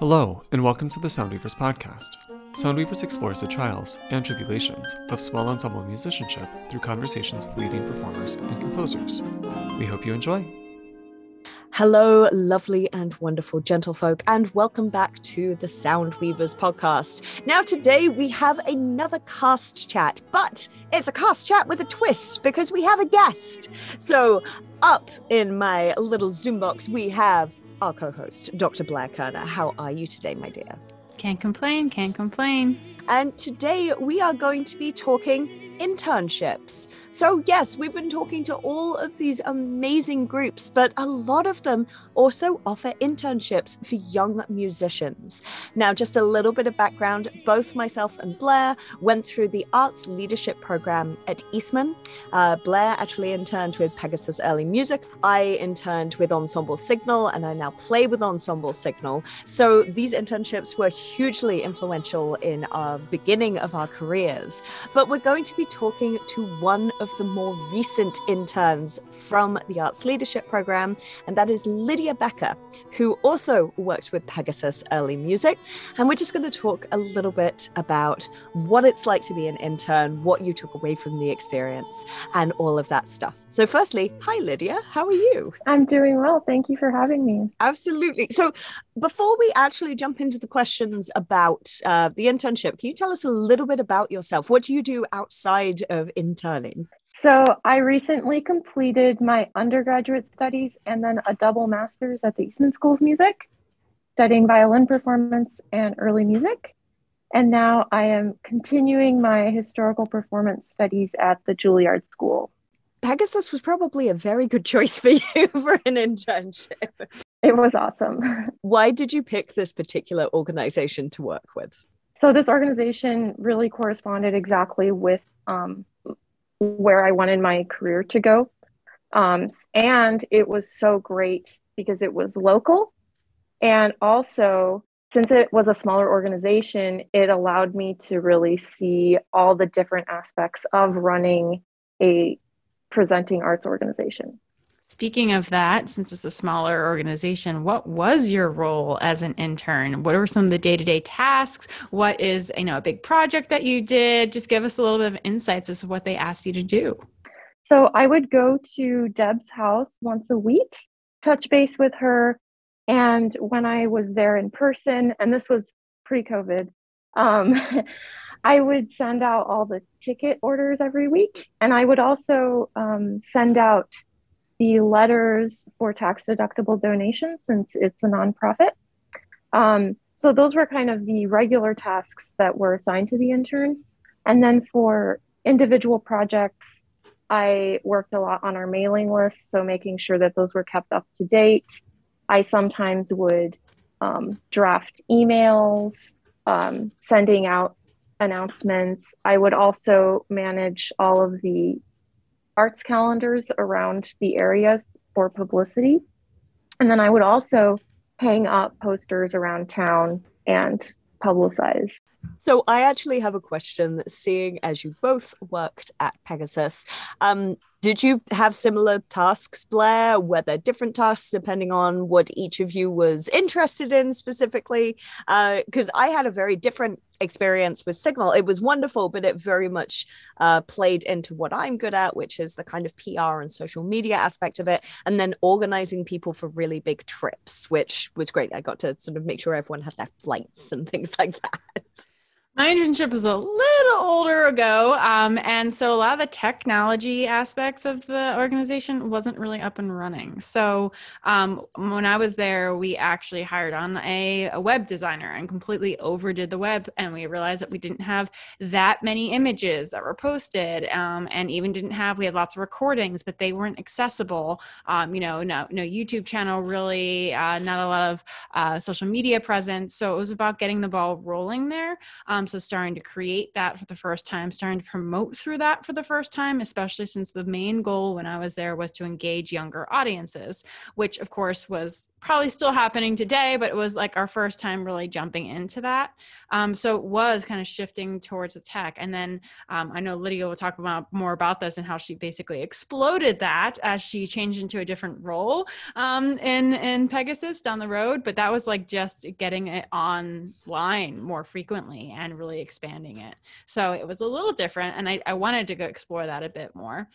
Hello, and welcome to the Soundweavers podcast. Soundweavers explores the trials and tribulations of small ensemble musicianship through conversations with leading performers and composers. We hope you enjoy. Hello, lovely and wonderful gentlefolk, and welcome back to the Soundweavers podcast. Now, today we have another cast chat, but it's a cast chat with a twist because we have a guest. So, up in my little Zoom box, we have our co host, Dr. Blair Kerner. How are you today, my dear? Can't complain, can't complain. And today we are going to be talking internships. So, yes, we've been talking to all of these amazing groups, but a lot of them also offer internships for young musicians. Now, just a little bit of background both myself and Blair went through the Arts Leadership Program at Eastman. Uh, Blair actually interned with Pegasus Early Music. I interned with Ensemble Signal, and I now play with Ensemble Signal. So, these internships were hugely influential in our beginning of our careers. But we're going to be talking to one of the more recent interns from the Arts Leadership Program, and that is Lydia Becker, who also worked with Pegasus Early Music. And we're just going to talk a little bit about what it's like to be an intern, what you took away from the experience, and all of that stuff. So, firstly, hi, Lydia. How are you? I'm doing well. Thank you for having me. Absolutely. So, before we actually jump into the questions about uh, the internship, can you tell us a little bit about yourself? What do you do outside of interning? So, I recently completed my undergraduate studies and then a double master's at the Eastman School of Music, studying violin performance and early music. And now I am continuing my historical performance studies at the Juilliard School. Pegasus was probably a very good choice for you for an internship. It was awesome. Why did you pick this particular organization to work with? So, this organization really corresponded exactly with um, where I wanted my career to go. Um, and it was so great because it was local. And also, since it was a smaller organization, it allowed me to really see all the different aspects of running a presenting arts organization. Speaking of that, since it's a smaller organization, what was your role as an intern? What were some of the day-to-day tasks? What is, you know, a big project that you did? Just give us a little bit of insights as to what they asked you to do. So I would go to Deb's house once a week, touch base with her, and when I was there in person, and this was pre-COVID, um, I would send out all the ticket orders every week, and I would also um, send out the letters for tax deductible donations since it's a nonprofit. Um, so those were kind of the regular tasks that were assigned to the intern. And then for individual projects, I worked a lot on our mailing list, so making sure that those were kept up to date. I sometimes would um, draft emails, um, sending out announcements. I would also manage all of the arts calendars around the areas for publicity. And then I would also hang up posters around town and publicize. So I actually have a question seeing as you both worked at Pegasus. Um, did you have similar tasks, Blair? Were there different tasks depending on what each of you was interested in specifically? Because uh, I had a very different experience with Signal. It was wonderful, but it very much uh, played into what I'm good at, which is the kind of PR and social media aspect of it, and then organizing people for really big trips, which was great. I got to sort of make sure everyone had their flights and things like that. My internship was a little older ago, um, and so a lot of the technology aspects of the organization wasn't really up and running. So um, when I was there, we actually hired on a, a, web designer and completely overdid the web, and we realized that we didn't have that many images that were posted, um, and even didn't have. We had lots of recordings, but they weren't accessible. Um, you know, no no YouTube channel really, uh, not a lot of uh, social media presence. So it was about getting the ball rolling there. Um, so starting to create that for the first time, starting to promote through that for the first time, especially since the main goal when I was there was to engage younger audiences, which of course was probably still happening today, but it was like our first time really jumping into that. Um, so it was kind of shifting towards the tech. And then um, I know Lydia will talk about more about this and how she basically exploded that as she changed into a different role um, in in Pegasus down the road. But that was like just getting it online more frequently and really expanding it. So it was a little different, and I, I wanted to go explore that a bit more.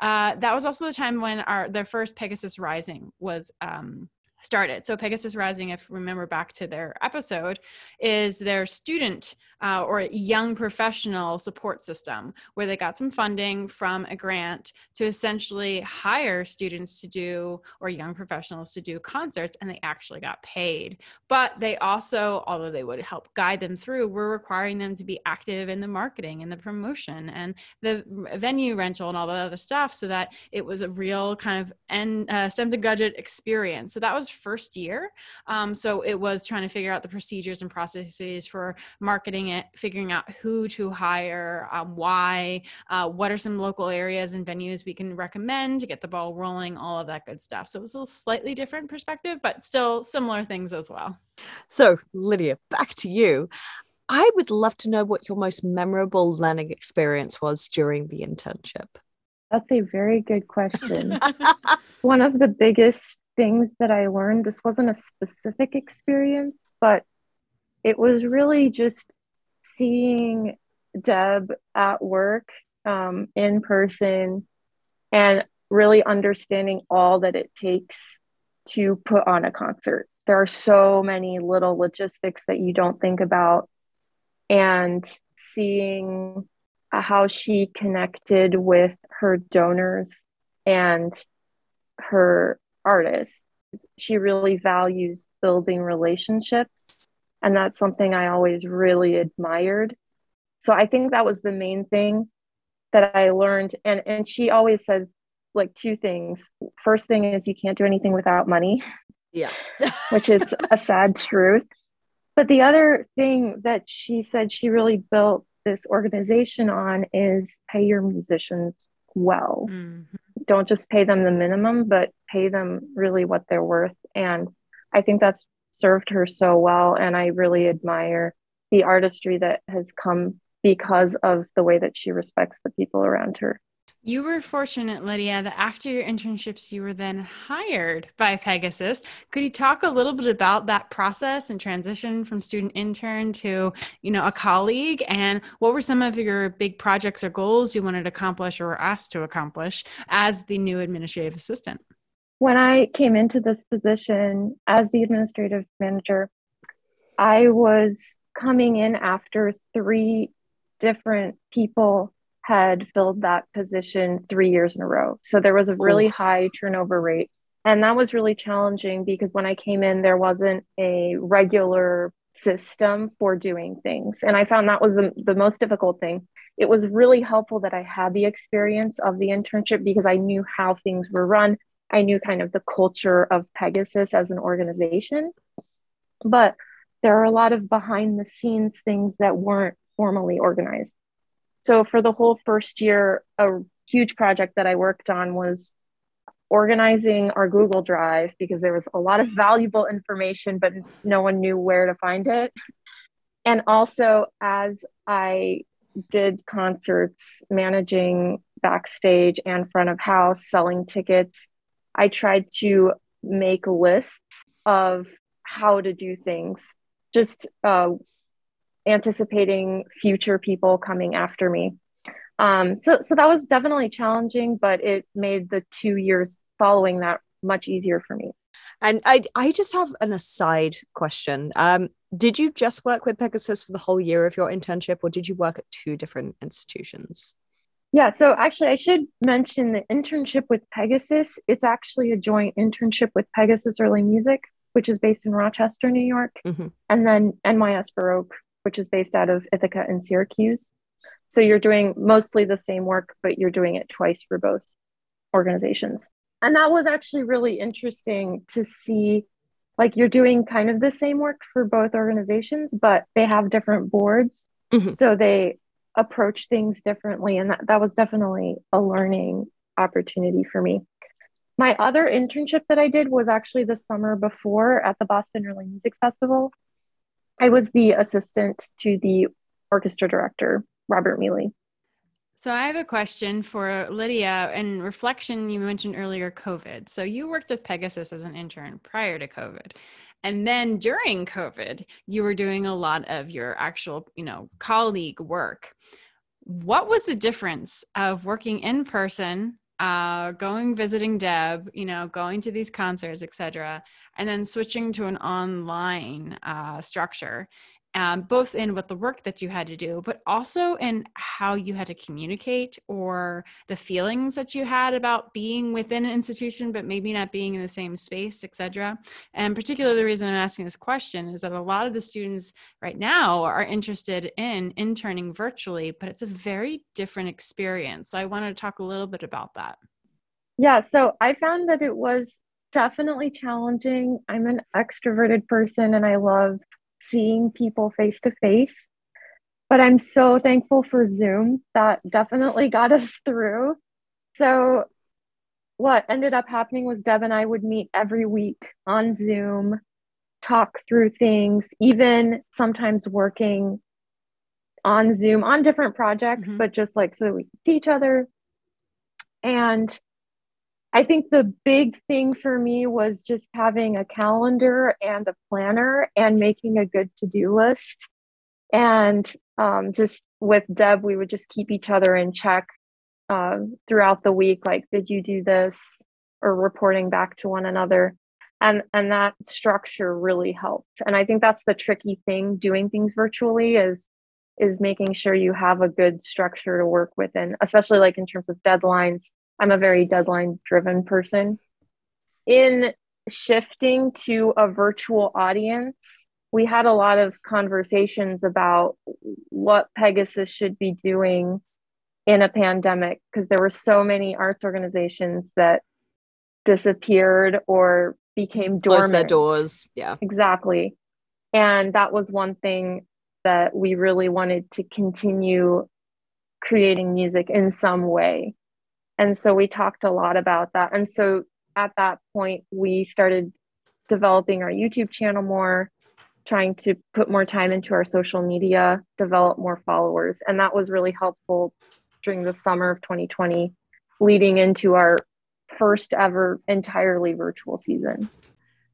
Uh, that was also the time when our the first Pegasus Rising was um, started. So Pegasus Rising, if remember back to their episode, is their student uh, or a young professional support system where they got some funding from a grant to essentially hire students to do or young professionals to do concerts and they actually got paid. But they also although they would help guide them through were requiring them to be active in the marketing and the promotion and the venue rental and all the other stuff so that it was a real kind of end uh, stem to gadget experience. So that was first year. Um, so it was trying to figure out the procedures and processes for marketing it, figuring out who to hire, um, why, uh, what are some local areas and venues we can recommend to get the ball rolling, all of that good stuff. So it was a slightly different perspective, but still similar things as well. So, Lydia, back to you. I would love to know what your most memorable learning experience was during the internship. That's a very good question. One of the biggest things that I learned, this wasn't a specific experience, but it was really just seeing Deb at work um, in person and really understanding all that it takes to put on a concert. There are so many little logistics that you don't think about. And seeing how she connected with her donors and her artists. She really values building relationships and that's something I always really admired. So I think that was the main thing that I learned. And and she always says like two things. First thing is you can't do anything without money. Yeah. which is a sad truth. But the other thing that she said she really built this organization on is pay your musicians well. Mm-hmm. Don't just pay them the minimum, but pay them really what they're worth. And I think that's served her so well. And I really admire the artistry that has come because of the way that she respects the people around her. You were fortunate, Lydia, that after your internships, you were then hired by Pegasus. Could you talk a little bit about that process and transition from student intern to, you know, a colleague? And what were some of your big projects or goals you wanted to accomplish or were asked to accomplish as the new administrative assistant? When I came into this position as the administrative manager, I was coming in after three different people had filled that position three years in a row. So there was a really high turnover rate. And that was really challenging because when I came in, there wasn't a regular system for doing things. And I found that was the, the most difficult thing. It was really helpful that I had the experience of the internship because I knew how things were run. I knew kind of the culture of Pegasus as an organization, but there are a lot of behind the scenes things that weren't formally organized. So, for the whole first year, a huge project that I worked on was organizing our Google Drive because there was a lot of valuable information, but no one knew where to find it. And also, as I did concerts, managing backstage and front of house, selling tickets, I tried to make lists of how to do things, just uh, anticipating future people coming after me. Um, so, so that was definitely challenging, but it made the two years following that much easier for me. And I, I just have an aside question. Um, did you just work with Pegasus for the whole year of your internship, or did you work at two different institutions? Yeah, so actually, I should mention the internship with Pegasus. It's actually a joint internship with Pegasus Early Music, which is based in Rochester, New York, mm-hmm. and then NYS Baroque, which is based out of Ithaca and Syracuse. So you're doing mostly the same work, but you're doing it twice for both organizations. And that was actually really interesting to see. Like you're doing kind of the same work for both organizations, but they have different boards Mm-hmm. So they approach things differently. And that, that was definitely a learning opportunity for me. My other internship that I did was actually the summer before at the Boston Early Music Festival. I was the assistant to the orchestra director, Robert Mealy. So I have a question for Lydia. In reflection, you mentioned earlier COVID. So you worked with Pegasus as an intern prior to COVID. And then during COVID, you were doing a lot of your actual, you know, colleague work. What was the difference of working in person uh, going visiting Deb, you know, going to these concerts, etc., and then switching to an online uh, structure um, both in what the work that you had to do, but also in how you had to communicate or the feelings that you had about being within an institution, but maybe not being in the same space, etc. And particularly the reason I'm asking this question is that a lot of the students right now are interested in interning virtually, but it's a very different experience. So I wanted to talk a little bit about that. Yeah, so I found that it was definitely challenging. I'm an extroverted person and I love seeing people face to face. But I'm so thankful for Zoom. That definitely got us through. So, what ended up happening was Deb and I would meet every week on Zoom, talk through things, even sometimes working on Zoom on different projects, mm-hmm. but just like so we could see each other. And I think the big thing for me was just having a calendar and a planner and making a good to do list. And um, just with Deb, we would just keep each other in check uh, throughout the week. Like, did you do this? Or reporting back to one another. And, and that structure really helped. And I think that's the tricky thing doing things virtually is is making sure you have a good structure to work within, especially like in terms of deadlines I'm a very deadline driven person. In shifting to a virtual audience, we had a lot of conversations about what Pegasus should be doing in a pandemic because there were so many arts organizations that disappeared or became dormant. Closed their doors. Yeah. Exactly. And that was one thing that we really wanted to continue creating music in some way. And so we talked a lot about that. And so at that point, we started developing our YouTube channel more, trying to put more time into our social media, develop more followers. And that was really helpful during the summer of 2020, leading into our first ever entirely virtual season.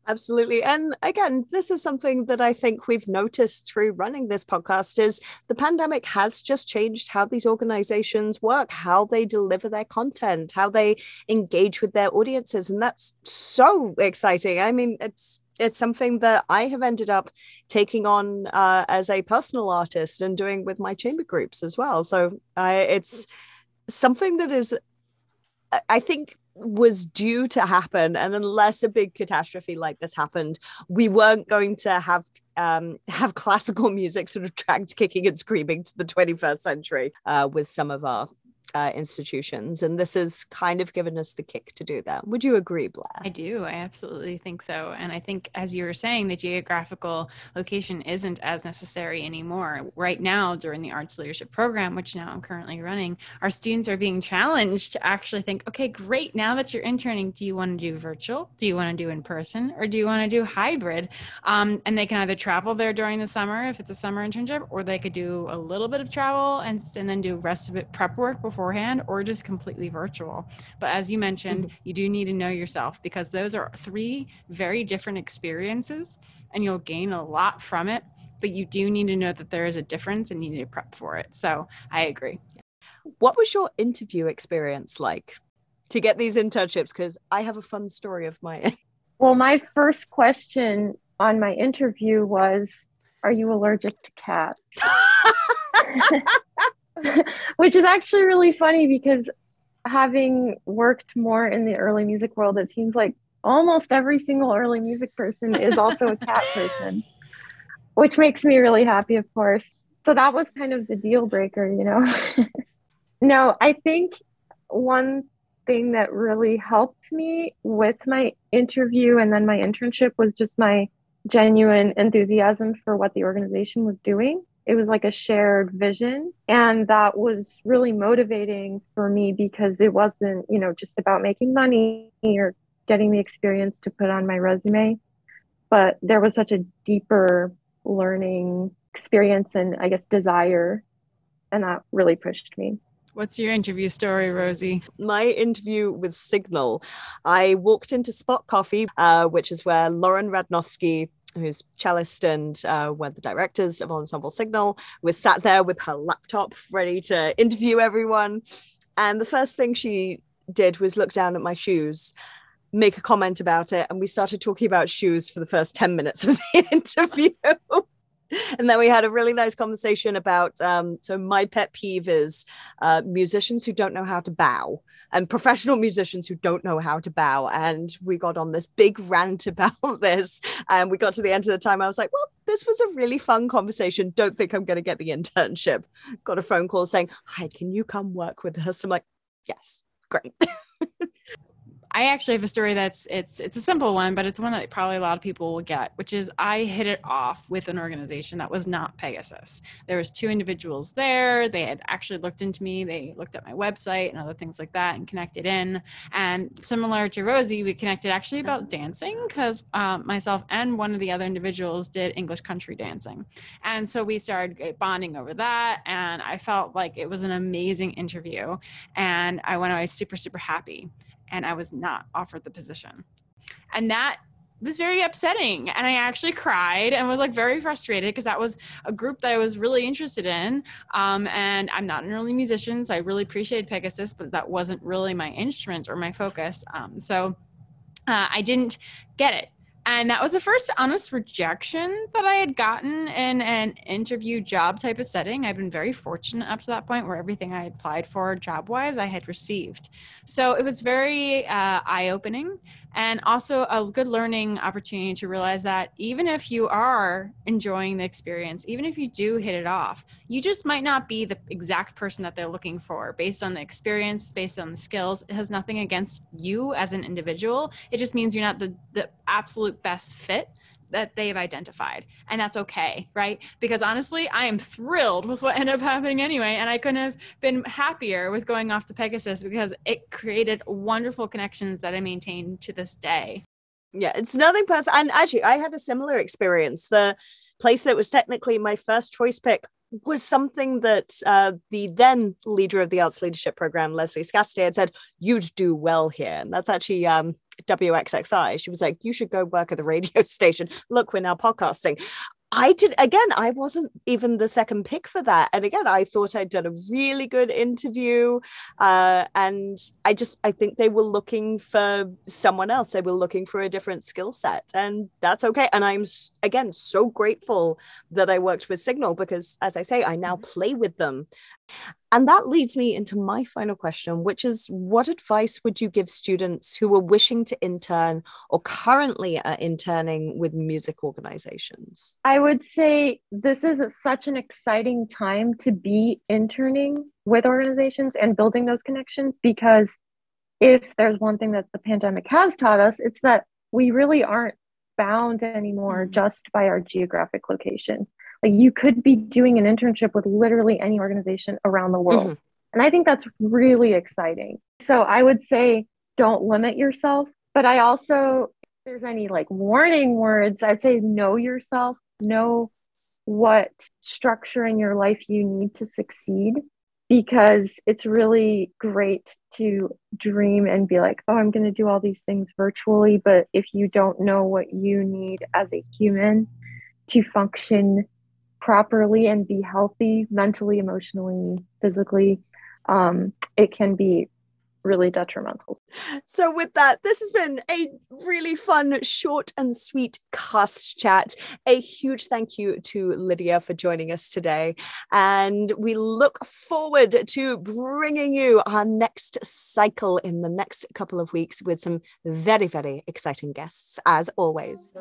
Absolutely. And again, this is something that I think we've noticed through running this podcast is the pandemic has just changed how these organizations work, how they deliver their content, how they engage with their audiences. And that's so exciting. I mean, it's it's something that I have ended up taking on uh, as a personal artist and doing with my chamber groups as well. So I, it's something that is, I think, was due to happen and unless a big catastrophe like this happened we weren't going to have um, have classical music sort of dragged kicking and screaming to the 21st century uh, with some of our uh, institutions. And this has kind of given us the kick to do that. Would you agree, Blair? I do. I absolutely think so. And I think, as you were saying, the geographical location isn't as necessary anymore. Right now, during the Arts Leadership Program, which now I'm currently running, our students are being challenged to actually think okay, great, now that you're interning, do you want to do virtual? Do you want to do in person? Or do you want to do hybrid? Um, and they can either travel there during the summer if it's a summer internship, or they could do a little bit of travel and, and then do rest of it prep work before beforehand or just completely virtual. But as you mentioned, mm-hmm. you do need to know yourself because those are three very different experiences and you'll gain a lot from it. But you do need to know that there is a difference and you need to prep for it. So I agree. What was your interview experience like to get these internships? Because I have a fun story of my Well, my first question on my interview was Are you allergic to cats? which is actually really funny because having worked more in the early music world, it seems like almost every single early music person is also a cat person, which makes me really happy, of course. So that was kind of the deal breaker, you know? no, I think one thing that really helped me with my interview and then my internship was just my genuine enthusiasm for what the organization was doing it was like a shared vision and that was really motivating for me because it wasn't you know just about making money or getting the experience to put on my resume but there was such a deeper learning experience and i guess desire and that really pushed me What's your interview story, Rosie? My interview with Signal. I walked into Spot Coffee, uh, which is where Lauren Radnofsky who's cellist and uh, one of the directors of Ensemble Signal, was sat there with her laptop ready to interview everyone. And the first thing she did was look down at my shoes, make a comment about it, and we started talking about shoes for the first 10 minutes of the interview. and then we had a really nice conversation about um, so my pet peeve is uh, musicians who don't know how to bow and professional musicians who don't know how to bow. And we got on this big rant about this and we got to the end of the time. I was like well this was a really fun conversation. Don't think i'm going to get the internship. Got a phone call saying hi can you come work with us? I'm like yes great I actually have a story that's it's it's a simple one, but it's one that probably a lot of people will get, which is I hit it off with an organization that was not Pegasus. There was two individuals there. They had actually looked into me. They looked at my website and other things like that and connected in. And similar to Rosie, we connected actually about dancing because um, myself and one of the other individuals did English country dancing, and so we started bonding over that. And I felt like it was an amazing interview, and I went away super super happy and I was not offered the position. And that was very upsetting. And I actually cried and was like very frustrated because that was a group that I was really interested in. Um, and I'm not an early musician, so I really appreciated Pegasus, but that wasn't really my instrument or my focus. Um, so uh, I didn't get it. And that was the first honest rejection that I had gotten in an interview job type of setting. I've been very fortunate up to that point where everything I applied for job wise I had received. So it was very uh, eye opening and also a good learning opportunity to realize that even if you are enjoying the experience even if you do hit it off you just might not be the exact person that they're looking for. Based on the experience based on the skills it has nothing against you as an individual. It just means you're not the, the absolute best fit that they've identified and that's okay right because honestly i am thrilled with what ended up happening anyway and i couldn't have been happier with going off to pegasus because it created wonderful connections that i maintain to this day yeah it's nothing personal and actually i had a similar experience the place that was technically my first choice pick was something that uh, the then leader of the arts leadership program, Leslie Scasti, had said, You'd do well here. And that's actually um, WXXI. She was like, You should go work at the radio station. Look, we're now podcasting. I did again, I wasn't even the second pick for that. And again, I thought I'd done a really good interview. Uh, and I just, I think they were looking for someone else. They were looking for a different skill set. And that's okay. And I'm, again, so grateful that I worked with Signal because, as I say, I now mm-hmm. play with them. And that leads me into my final question, which is what advice would you give students who are wishing to intern or currently are interning with music organizations? I would say this is such an exciting time to be interning with organizations and building those connections because if there's one thing that the pandemic has taught us, it's that we really aren't bound anymore mm-hmm. just by our geographic location. Like you could be doing an internship with literally any organization around the world. Mm-hmm. And I think that's really exciting. So I would say don't limit yourself. But I also, if there's any like warning words, I'd say know yourself, know what structure in your life you need to succeed because it's really great to dream and be like, oh, I'm going to do all these things virtually. But if you don't know what you need as a human to function properly and be healthy mentally, emotionally, physically, um, it can be really detrimental. So, with that, this has been a really fun, short and sweet cast chat. A huge thank you to Lydia for joining us today. And we look forward to bringing you our next cycle in the next couple of weeks with some very, very exciting guests, as always.